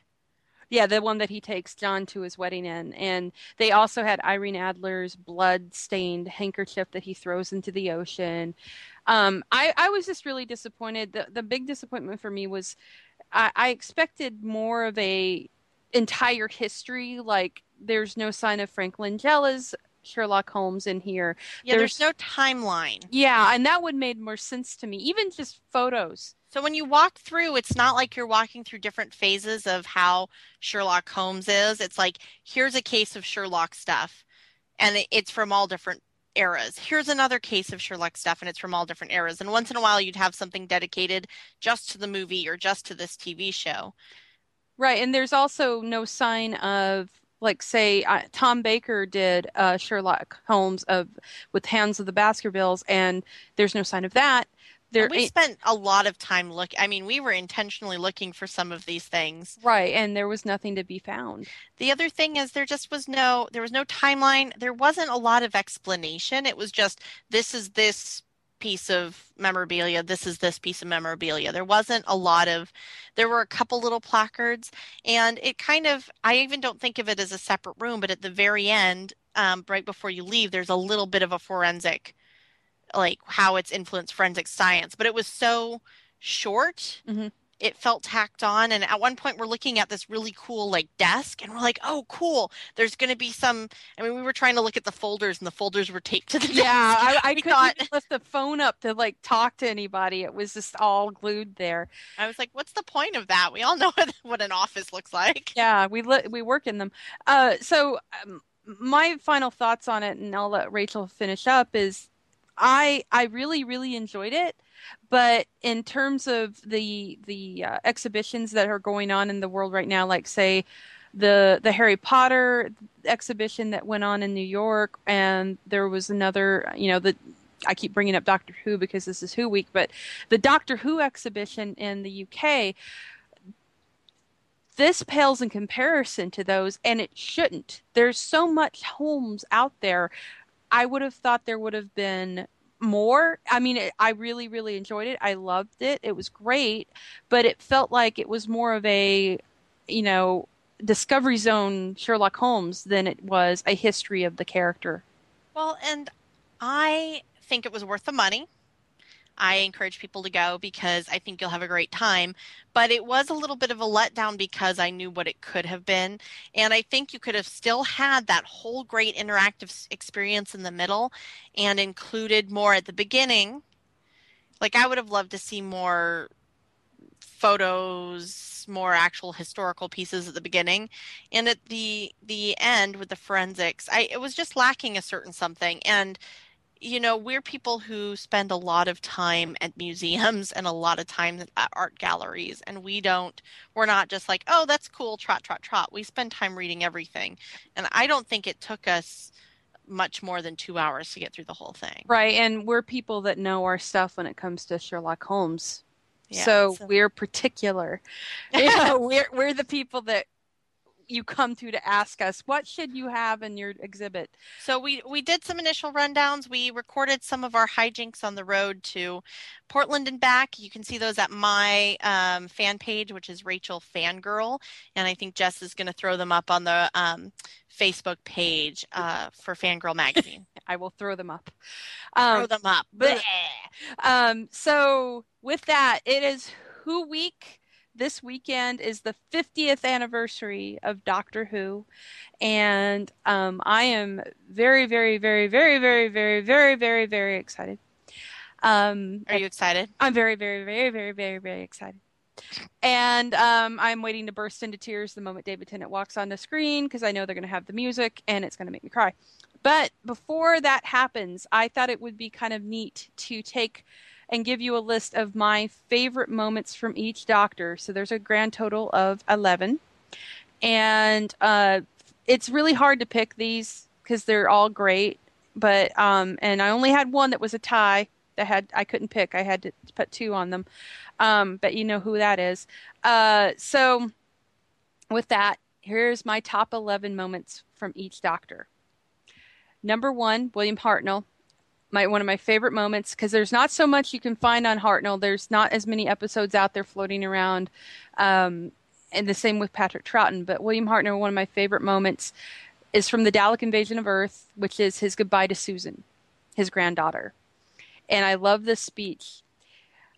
Yeah, the one that he takes John to his wedding in. And they also had Irene Adler's blood stained handkerchief that he throws into the ocean. Um, I, I was just really disappointed. The, the big disappointment for me was I, I expected more of a entire history. Like there's no sign of Frank Langella's Sherlock Holmes in here. Yeah, there's, no timeline. Yeah, and that would made more sense to me. Even just photos. So when you walk through, it's not like you're walking through different phases of how Sherlock Holmes is. It's like, here's a case of Sherlock stuff, and it's from all different eras. Here's another case of Sherlock stuff, and it's from all different eras. And once in a while, you'd have something dedicated just to the movie or just to this TV show. Right, and there's also no sign of like say uh, Tom Baker did uh, Sherlock Holmes of with Hound of the Baskervilles, and there's no sign of that. There, we spent a lot of time look. I mean, we were intentionally looking for some of these things. right, and there was nothing to be found. The other thing is there just was no there was no timeline. There wasn't a lot of explanation. It was just this is this piece of memorabilia, this is this piece of memorabilia. There wasn't a lot of there were a couple little placards and it kind of I even don't think of it as a separate room, but at the very end, um, right before you leave, there's a little bit of a forensic like how it's influenced forensic science, but it was so short. Mhm. It felt tacked on, and at one point we're looking at this really cool like desk, and we're like, "Oh, cool! There's going to be some." I mean, we were trying to look at the folders, and the folders were taped to the Yeah, I, desk. I couldn't thought- even lift the phone up to like talk to anybody. It was just all glued there. I was like, "What's the point of that? We all know what, what an office looks like." Yeah, we li- we work in them. Uh, so um, my final thoughts on it, and I'll let Rachel finish up. Is I I really really enjoyed it, but in terms of the the uh, exhibitions that are going on in the world right now, like say the the Harry Potter exhibition that went on in New York, and there was another, you know, the I keep bringing up Doctor Who because this is Who Week, but the Doctor Who exhibition in the UK this pales in comparison to those and it shouldn't. There's so much Holmes out there i would have thought there would have been more. I mean it, i really really enjoyed it. I loved it. It was great but it felt like it was more of a you know discovery zone sherlock holmes than it was a history of the character. Well, and I think it was worth the money. I encourage people to go because I think you'll have a great time. But it was a little bit of a letdown because I knew what it could have been. And I think you could have still had that whole great interactive experience in the middle and included more at the beginning. Like, I would have loved to see more photos, more actual historical pieces at the beginning. And at the the end with the forensics, I it was just lacking a certain something. And you know, we're people who spend a lot of time at museums and a lot of time at art galleries, and we don't, we're not just like, oh, that's cool, trot, trot, trot. We spend time reading everything. And I don't think it took us much more than two hours to get through the whole thing. Right. And we're people that know our stuff when it comes to Sherlock Holmes. Yeah, so, so- we're particular. yeah, we're we're the people that you come to to ask us what should you have in your exhibit. So we we did some initial rundowns. We recorded some of our hijinks on the road to Portland and back. You can see those at my um, fan page, which is Rachel Fangirl, and I think Jess is going to throw them up on the um, Facebook page uh, for Fangirl Magazine. I will throw them up. throw Um, them up. bleh. um, so with that, it is Who Week. This weekend is the 50th anniversary of Doctor Who, and um, I am very, very, very, very, very, very, very, very, very excited. Um, Are you excited? I'm very, very, very, very, very, very excited. And um, I'm waiting to burst into tears the moment David Tennant walks on the screen because I know they're going to have the music and it's going to make me cry. But before that happens, I thought it would be kind of neat to take and give you a list of my favorite moments from each doctor. So there's a grand total of 11. And uh, it's really hard to pick these because they're all great. But, um, and I only had one that was a tie that had, I couldn't pick. I had to put two on them. Um, but you know who that is. Uh, so with that, here's my top 11 moments from each doctor. Number one, William Hartnell. My one of my favorite moments because there's not so much you can find on Hartnell. There's not as many episodes out there floating around, um, and the same with Patrick Troughton. But William Hartnell, one of my favorite moments, is from the Dalek invasion of Earth, which is his goodbye to Susan, his granddaughter, and I love this speech.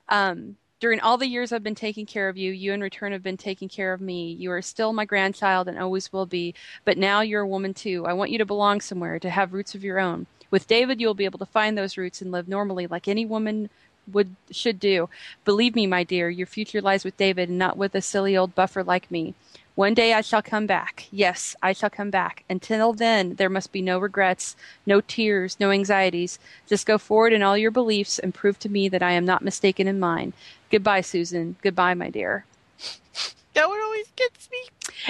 Um, during all the years I've been taking care of you, you in return have been taking care of me. You are still my grandchild and always will be, but now you're a woman too. I want you to belong somewhere, to have roots of your own. With David, you'll be able to find those roots and live normally like any woman would should do. Believe me, my dear, your future lies with David and not with a silly old buffer like me. One day I shall come back. Yes, I shall come back. Until then, there must be no regrets, no tears, no anxieties. Just go forward in all your beliefs and prove to me that I am not mistaken in mine. Goodbye, Susan. Goodbye, my dear. That one always gets me.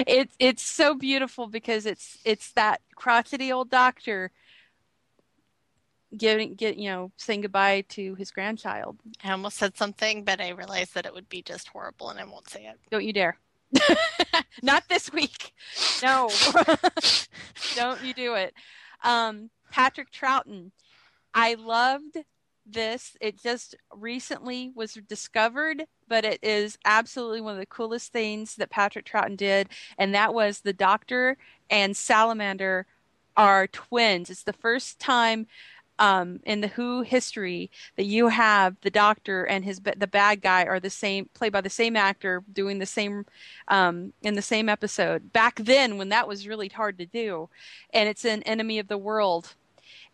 It's it's so beautiful because it's it's that crotchety old doctor giving get you know saying goodbye to his grandchild. I almost said something, but I realized that it would be just horrible, and I won't say it. Don't you dare. Not this week. No. Don't you do it. Um, Patrick Troughton. I loved this. It just recently was discovered, but it is absolutely one of the coolest things that Patrick Troughton did. And that was the Doctor and Salamander are twins. It's the first time um, in the Who history that you have the Doctor and his the bad guy are the same, played by the same actor, doing the same um, in the same episode. Back then, when that was really hard to do, and it's an Enemy of the World,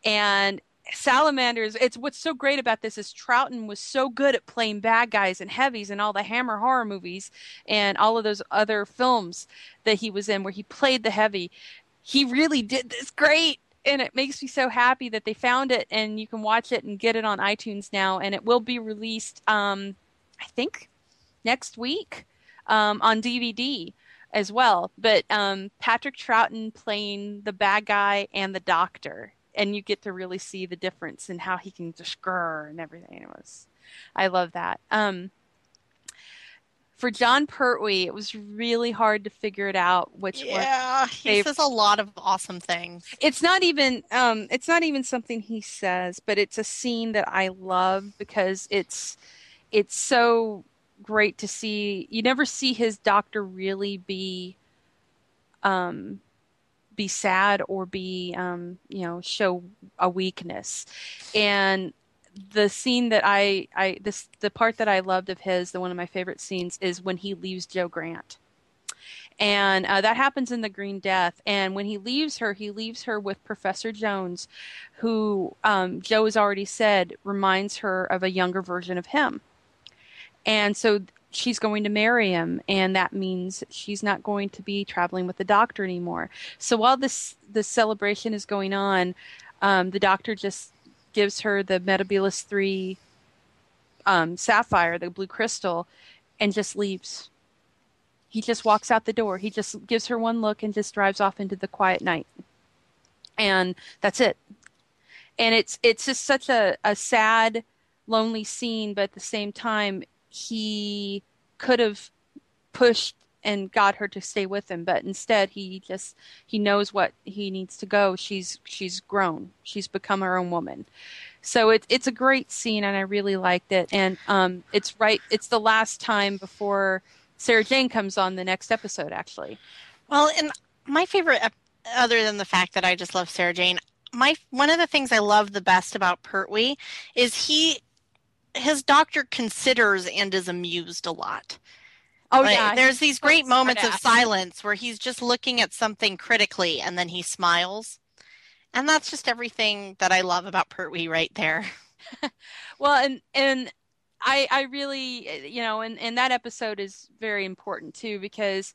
and Salamanders. It's what's so great about this is Troughton was so good at playing bad guys and heavies and all the Hammer horror movies and all of those other films that he was in where he played the heavy. He really did this great and it makes me so happy that they found it and you can watch it and get it on iTunes now and it will be released um I think next week um on DVD as well. But um Patrick Troughton playing the bad guy and the doctor and you get to really see the difference in how he can just grr and everything. It was I love that. Um for Jon Pertwee, it was really hard to figure it out which one Yeah, he says a lot of awesome things. it's not even um it's not even something he says but it's a scene that i love because it's it's so great to see you never see his doctor really be um be sad or be um you know show a weakness and the scene that i i this the part that i loved of his the one of my favorite scenes is when he leaves jo grant. And uh, that happens in the green death. And when he leaves her he leaves her with professor jones who um, jo has already said reminds her of a younger version of him. And so she's going to marry him and that means she's not going to be traveling with the doctor anymore. So while this this celebration is going on um, the doctor just gives her the Metebelis 3 um, sapphire, the blue crystal, and just leaves. He just walks out the door. He just gives her one look and just drives off into the quiet night. And that's it. And it's it's just such a, a sad, lonely scene, but at the same time, he could have pushed and got her to stay with him but instead he just he knows what he needs to go. She's she's grown. She's become her own woman. So it, it's a great scene and i really liked it. And um, it's right it's the last time before sarah jane comes on the next episode actually. Well, and my favorite, other than the fact that I just love Sarah Jane, my one of the things I love the best about Pertwee is he, his doctor considers and is amused a lot. Oh Like, yeah there's these great moments of silence where he's just looking at something critically and then he smiles, and that's just everything that I love about Pertwee right there. well and and i i really you know and and that episode is very important too because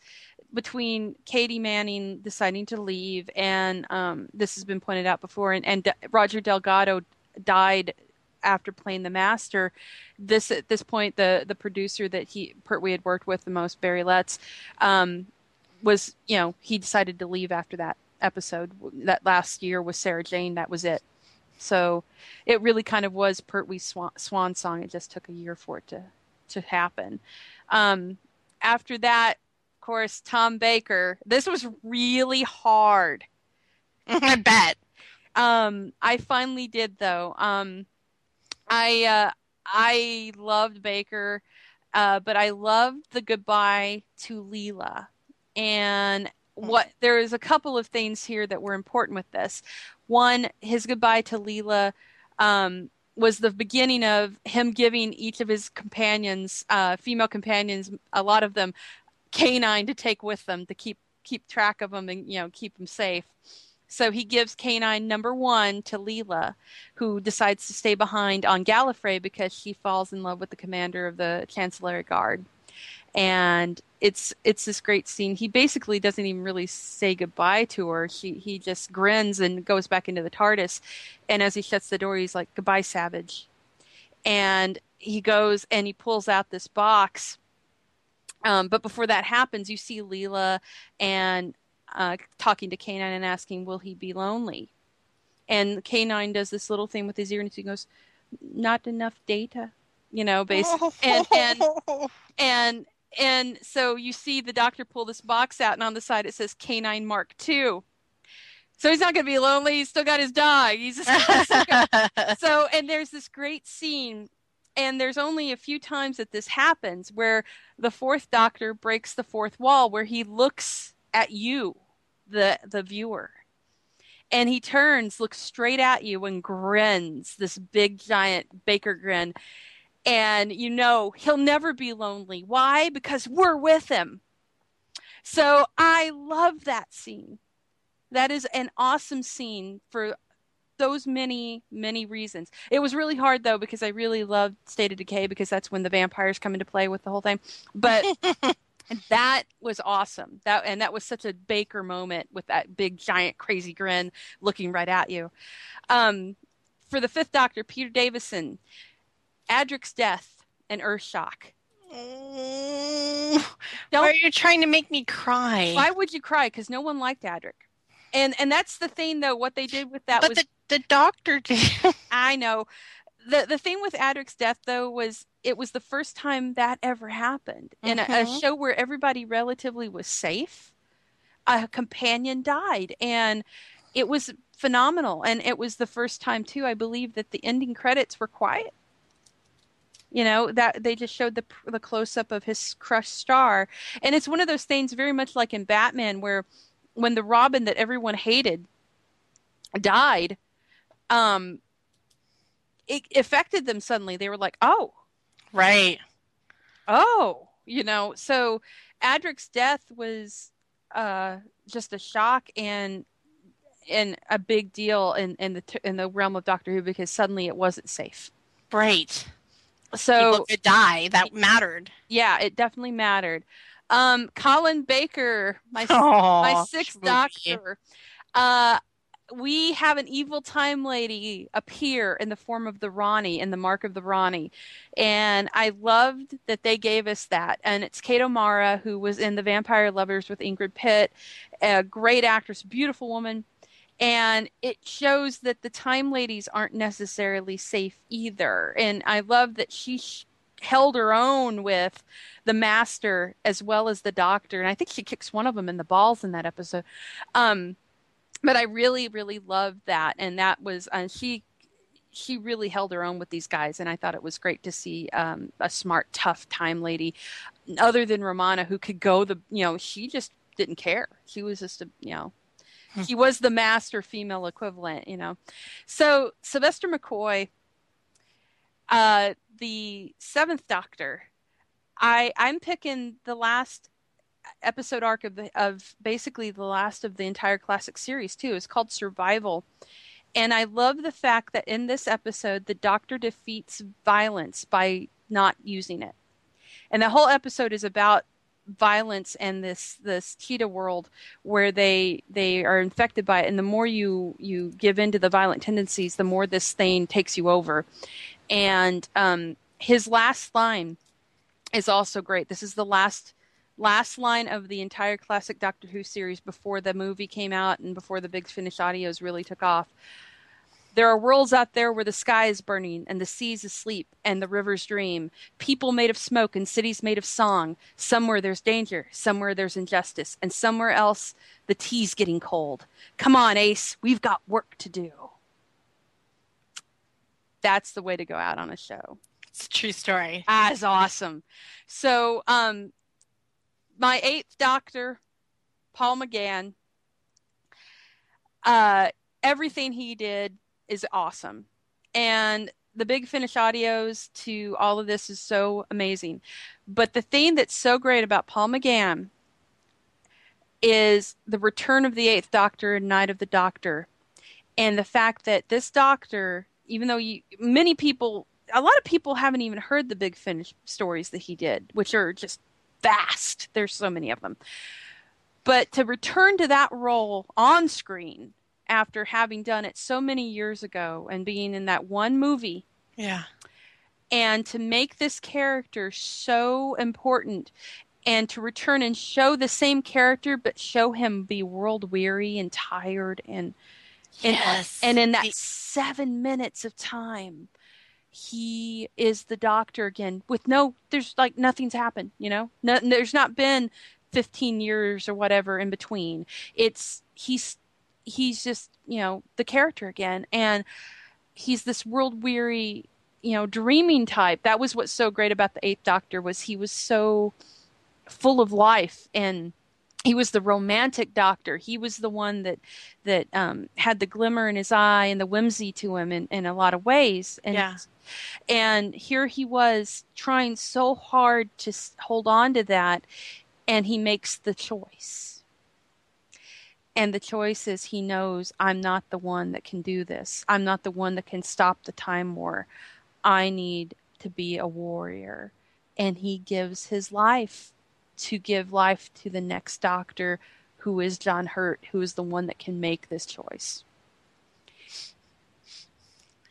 between katy manning deciding to leave and um this has been pointed out before and and roger delgado died after playing the master this at this point the the producer that he pertwee had worked with the most barry letts um was you know he decided to leave after that episode that last year with sarah jane that was it so it really kind of was Pertwee's swan, swan song. It just took a year for it to to happen. Um, after that, of course, Tom Baker. This was really hard. I bet. Um, I finally did though. Um, I uh, I loved Baker, uh, but I loved the goodbye to Leela, and what there is a couple of things here that were important with this. One, his goodbye to Leela um, was the beginning of him giving each of his companions, uh, female companions, a lot of them, K9 to take with them to keep keep track of them and you know keep them safe. So he gives K9 number one to Leela, who decides to stay behind on Gallifrey because she falls in love with the commander of the Chancellery Guard. And it's it's this great scene. He basically doesn't even really say goodbye to her. He he just grins and goes back into the TARDIS. And as he shuts the door, he's like, "Goodbye, Savage." And he goes and he pulls out this box. Um, but before that happens, you see Leela and uh, talking to K9 and asking, "Will he be lonely?" And K9 does this little thing with his ear, and he goes, "Not enough data," you know, basically. And and and and so you see the doctor pull this box out, and on the side it says K9 Mark Two. So he's not going to be lonely. He's still got his dog. He's just so and there's this great scene and there's only a few times that this happens where the fourth doctor breaks the fourth wall where he looks at you the the viewer. And he turns looks straight at you and grins this big giant baker grin. And you know he'll never be lonely. Why? Because we're with him. So i love that scene. That is an awesome scene for those many many reasons. It was really hard though because i really loved state of decay because that's when the vampires come into play with the whole thing. But that was awesome that and that was such a baker moment with that big giant crazy grin looking right at you um, for the fifth doctor peter davison adric's death and earthshock Why are you trying to make me cry? why would you cry because no one liked adric and and that's the thing though what they did with that but was the, the doctor did. I know. The the thing with Adric's death though was it was the first time that ever happened in a, a Mhm. show where everybody relatively was safe. A companion died and it was phenomenal and it was the first time too I believe that the ending credits were quiet. You know that they just showed the the close up of his crushed star, and it's one of those things very much like in Batman where when the Robin that everyone hated died, um, it affected them suddenly. They were like, "Oh, right. oh," you know. So Adric's death was uh, just a shock and and a big deal in in the in the realm of Doctor Who because suddenly it wasn't safe. Right. So People could die. That mattered. yeah, it definitely mattered. Um, Colin Baker, my my sixth doctor. Uh, we have an evil time lady appear in the form of the Rani in the Mark of the Rani. And I loved that they gave us that. And it's Kate O'Mara, who was in The Vampire Lovers with Ingrid Pitt, a great actress, beautiful woman. And it shows that the time ladies aren't necessarily safe either. And I love that she sh- held her own with the master as well as the doctor. And I think she kicks one of them in the balls in that episode. Um, but I really, really loved that, and that was uh, she. She really held her own with these guys, and I thought it was great to see um, a smart, tough time lady, other than Romana, who could go the you know she just didn't care. She was just a you know he was the master female equivalent, you know. So Sylvester McCoy, uh, the seventh Doctor, I I'm picking the last episode arc of the of basically the last of the entire classic series too. It's called Survival. And I love the fact that in this episode the doctor defeats violence by not using it. And the whole episode is about violence and this this cheetah world where they they are infected by it and the more you you give in to the violent tendencies the more this thing takes you over and um his last line is also great this is the last last line of the entire classic Doctor Who series before the movie came out and before the Big Finish audios really took off. There are worlds out there where the sky is burning and the seas asleep and the rivers dream. People made of smoke and cities made of song. Somewhere there's danger, somewhere there's injustice, and somewhere else the tea's getting cold. Come on, Ace, we've got work to do. That's the way to go out on a show. It's a true story. That's awesome. So, um, my eighth doctor, Paul McGann, uh, everything he did is awesome. And the Big Finish audios to all of this is so amazing. But the thing that's so great about Paul McGann is the return of the Eighth Doctor and Night of the Doctor. And the fact that this doctor, even though you, many people, a lot of people haven't even heard the Big Finish stories that he did, which are just vast. There's so many of them. But to return to that role on screen after having done it so many years ago and being in that one movie Yeah. and to make this character so important and to return and show the same character but show him be world weary and tired and and, Yes. and in that The- seven minutes of time he is the doctor again with no there's like nothing's happened you know? No, there's not been 15 years or whatever in between. It's he's he's just you know the character again. And he's this world weary you know dreaming type. That was what's so great about the eighth doctor was he was so full of life and he was the romantic doctor. He was the one that that um, had the glimmer in his eye and the whimsy to him in, in a lot of ways. And Yeah. And here he was trying so hard to hold on to that and he makes the choice. And the choice is he knows i'm not the one that can do this. I'm not the one that can stop the time war. I need to be a warrior. And he gives his life to give life to the next doctor who is john hurt who is the one that can make this choice.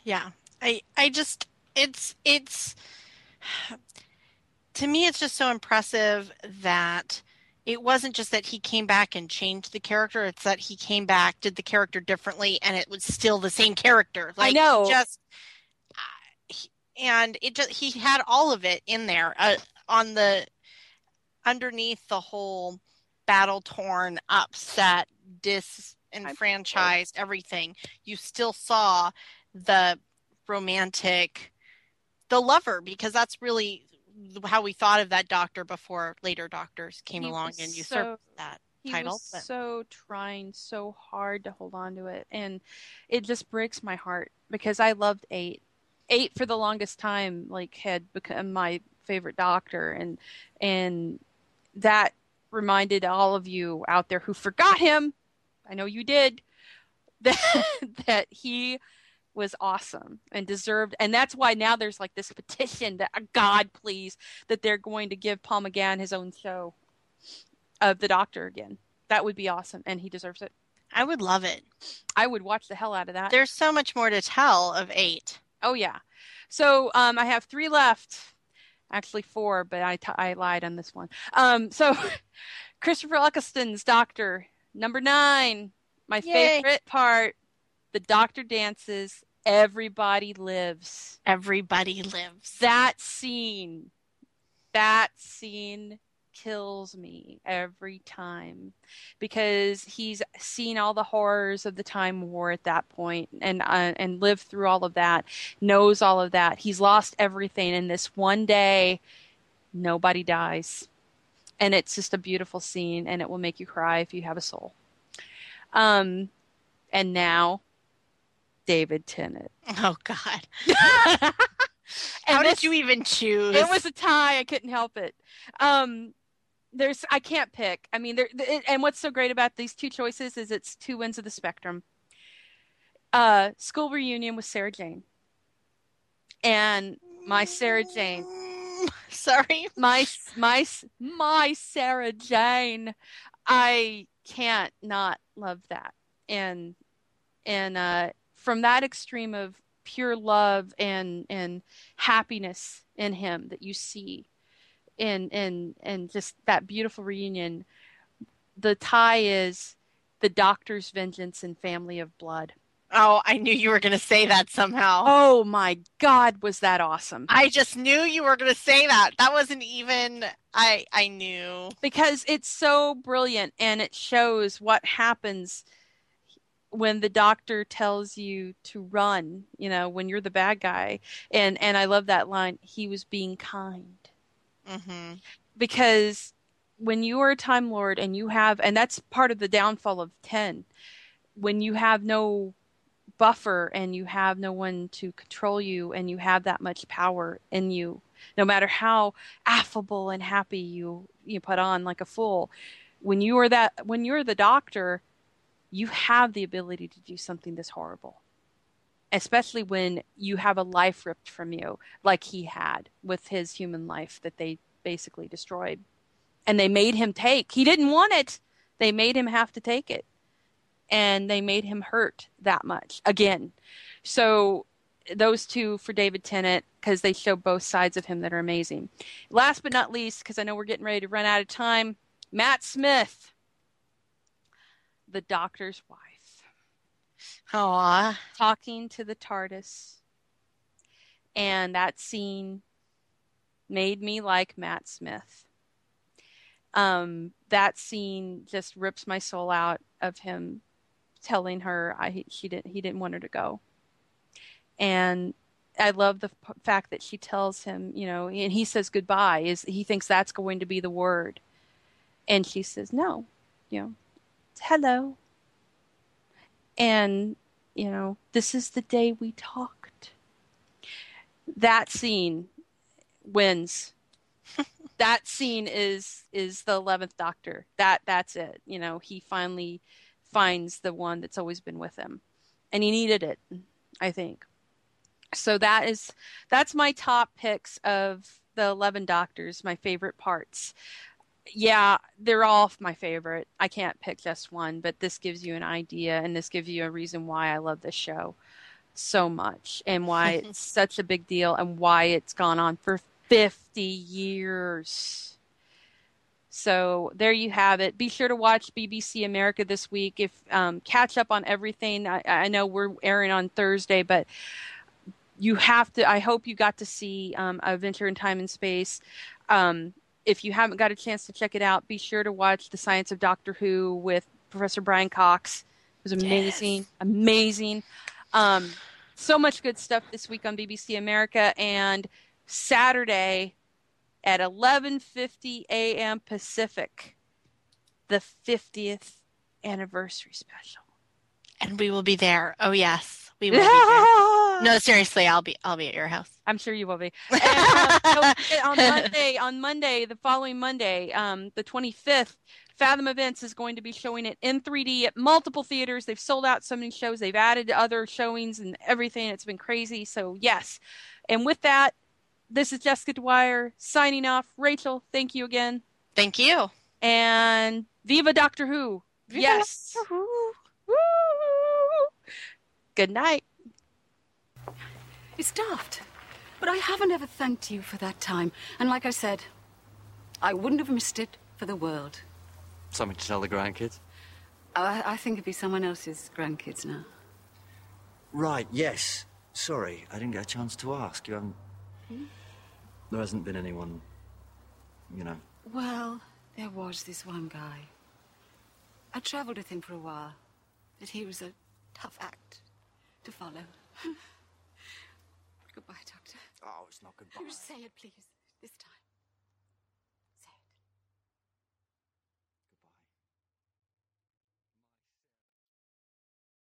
Yeah. I I just it's it's to me it's just so impressive that it wasn't just that he came back and changed the character, it's that he came back, did the character differently and it was still the same character. I Like know. just uh, and it just he had all of it in there uh, on the underneath the whole battle torn upset disenfranchised everything you still saw the romantic the lover because that's really how we thought of that doctor before later doctors came He along and so- usurped that he title was but- so trying so hard to hold on to it and it just breaks my heart because i loved eight. Eight for the longest time like had become my favorite doctor and and that reminded all of you out there who forgot him i know you did that that he was awesome and deserved and that's why now there's like this petition that god please that they're going to give paul mcgann his own show of the doctor again that would be awesome and he deserves it I would love it. I would watch the hell out of that. There's so much more to tell of eight. Oh yeah. So um, I have three left. Actually four, but I, t- I lied on this one. Um, so Christopher Eccleston's Doctor number nine. My Yay. favorite part. The Doctor dances. Everybody lives. Everybody lives. That scene. That scene kills me every time because he's seen all the horrors of the time war at that point and uh, and lived through all of that knows all of that he's lost everything and this one day nobody dies and it's just a beautiful scene and it will make you cry if you have a soul um and now david tennant Oh God. How this- did you even choose? it was a tie. I couldn't help it. Um, there's I can't pick. I mean, there it, and what's so great about these two choices is it's two ends of the spectrum. Uh, school reunion with Sarah Jane, and my Sarah Jane, Sorry. my my my Sarah Jane. I can't not love that, and and uh, from that extreme of pure love and and happiness in him that you see and and and just that beautiful reunion the tie is the doctor's vengeance and family of blood Oh, I knew you were going to say that somehow. oh my god was that awesome I just knew you were going to say that. That wasn't even. I I knew. because it's so brilliant and it shows what happens when the doctor tells you to run you know when you're the bad guy. And and i love that line he was being kind. Hmm because when you are a time lord and you have and that's part of the downfall of 10 when you have no buffer and you have no one to control you and you have that much power in you no matter how affable and happy you you put on like a fool when you are that when you're the doctor you have the ability to do something this horrible especially when you have a life ripped from you like he had with his human life that they basically destroyed. And they made him take he didn't want it. They made him have to take it. And they made him hurt that much again. So those two for david tennant because they show both sides of him that are amazing. Last but not least because i know we're getting ready to run out of time matt smith the doctor's wife Aw. talking to the TARDIS. And that scene made me like Matt Smith. Um, that scene just rips my soul out of him telling her I she didn't he didn't want her to go. And I love the p- fact that she tells him, you know, and he says goodbye. Is he thinks that's going to be the word, and she says no, you know, hello. And you know, this is the day we talked. That scene wins. that scene is is the eleventh Doctor. That that's it. You know, he finally finds the one that's always been with him, and he needed it. I think. So that is that's my top picks of the eleven Doctors. My favorite parts. Yeah, they're all my favorite. I can't pick just one, but this gives you an idea, and this gives you a reason why I love this show so much, and why it's such a big deal, and why it's gone on for 50 years. So there you have it. Be sure to watch BBC America this week. If um, catch up on everything. I, I know we're airing on Thursday, but you have to. I hope you got to see um, Adventure in Time and Space. Um, if you haven't got a chance to check it out, be sure to watch The Science of Doctor Who with Professor Brian Cox. It was amazing, Yes. amazing. Um, so much good stuff this week on BBC America and Saturday at 11:50 a.m. Pacific, the 50th anniversary special. And we will be there. Oh yes, we will be there. No, seriously, I'll be I'll be at your house. I'm sure you will be. And, um, don't on Monday, on Monday, the following Monday, um, the 25th, Fathom Events is going to be showing it in 3D at multiple theaters. They've sold out so many shows. They've added other showings and everything. It's been crazy. So yes. And with that, this is Jessica Dwyer signing off. Rachel, thank you again. Thank you. And Viva Doctor Who. Viva yes. Doctor Who. Good night. It's daft. But I haven't ever thanked you for that time. And like I said, I wouldn't have missed it for the world. Something to tell the grandkids? I, I think it'd be someone else's grandkids now. Right, yes. Sorry, I didn't get a chance to ask. You haven't. Hmm? There hasn't been anyone, you know. Well, there was this one guy. I travelled with him for a while, but he was a tough act to follow. Goodbye, Doctor. Oh, it's not goodbye. You say it, please, this time.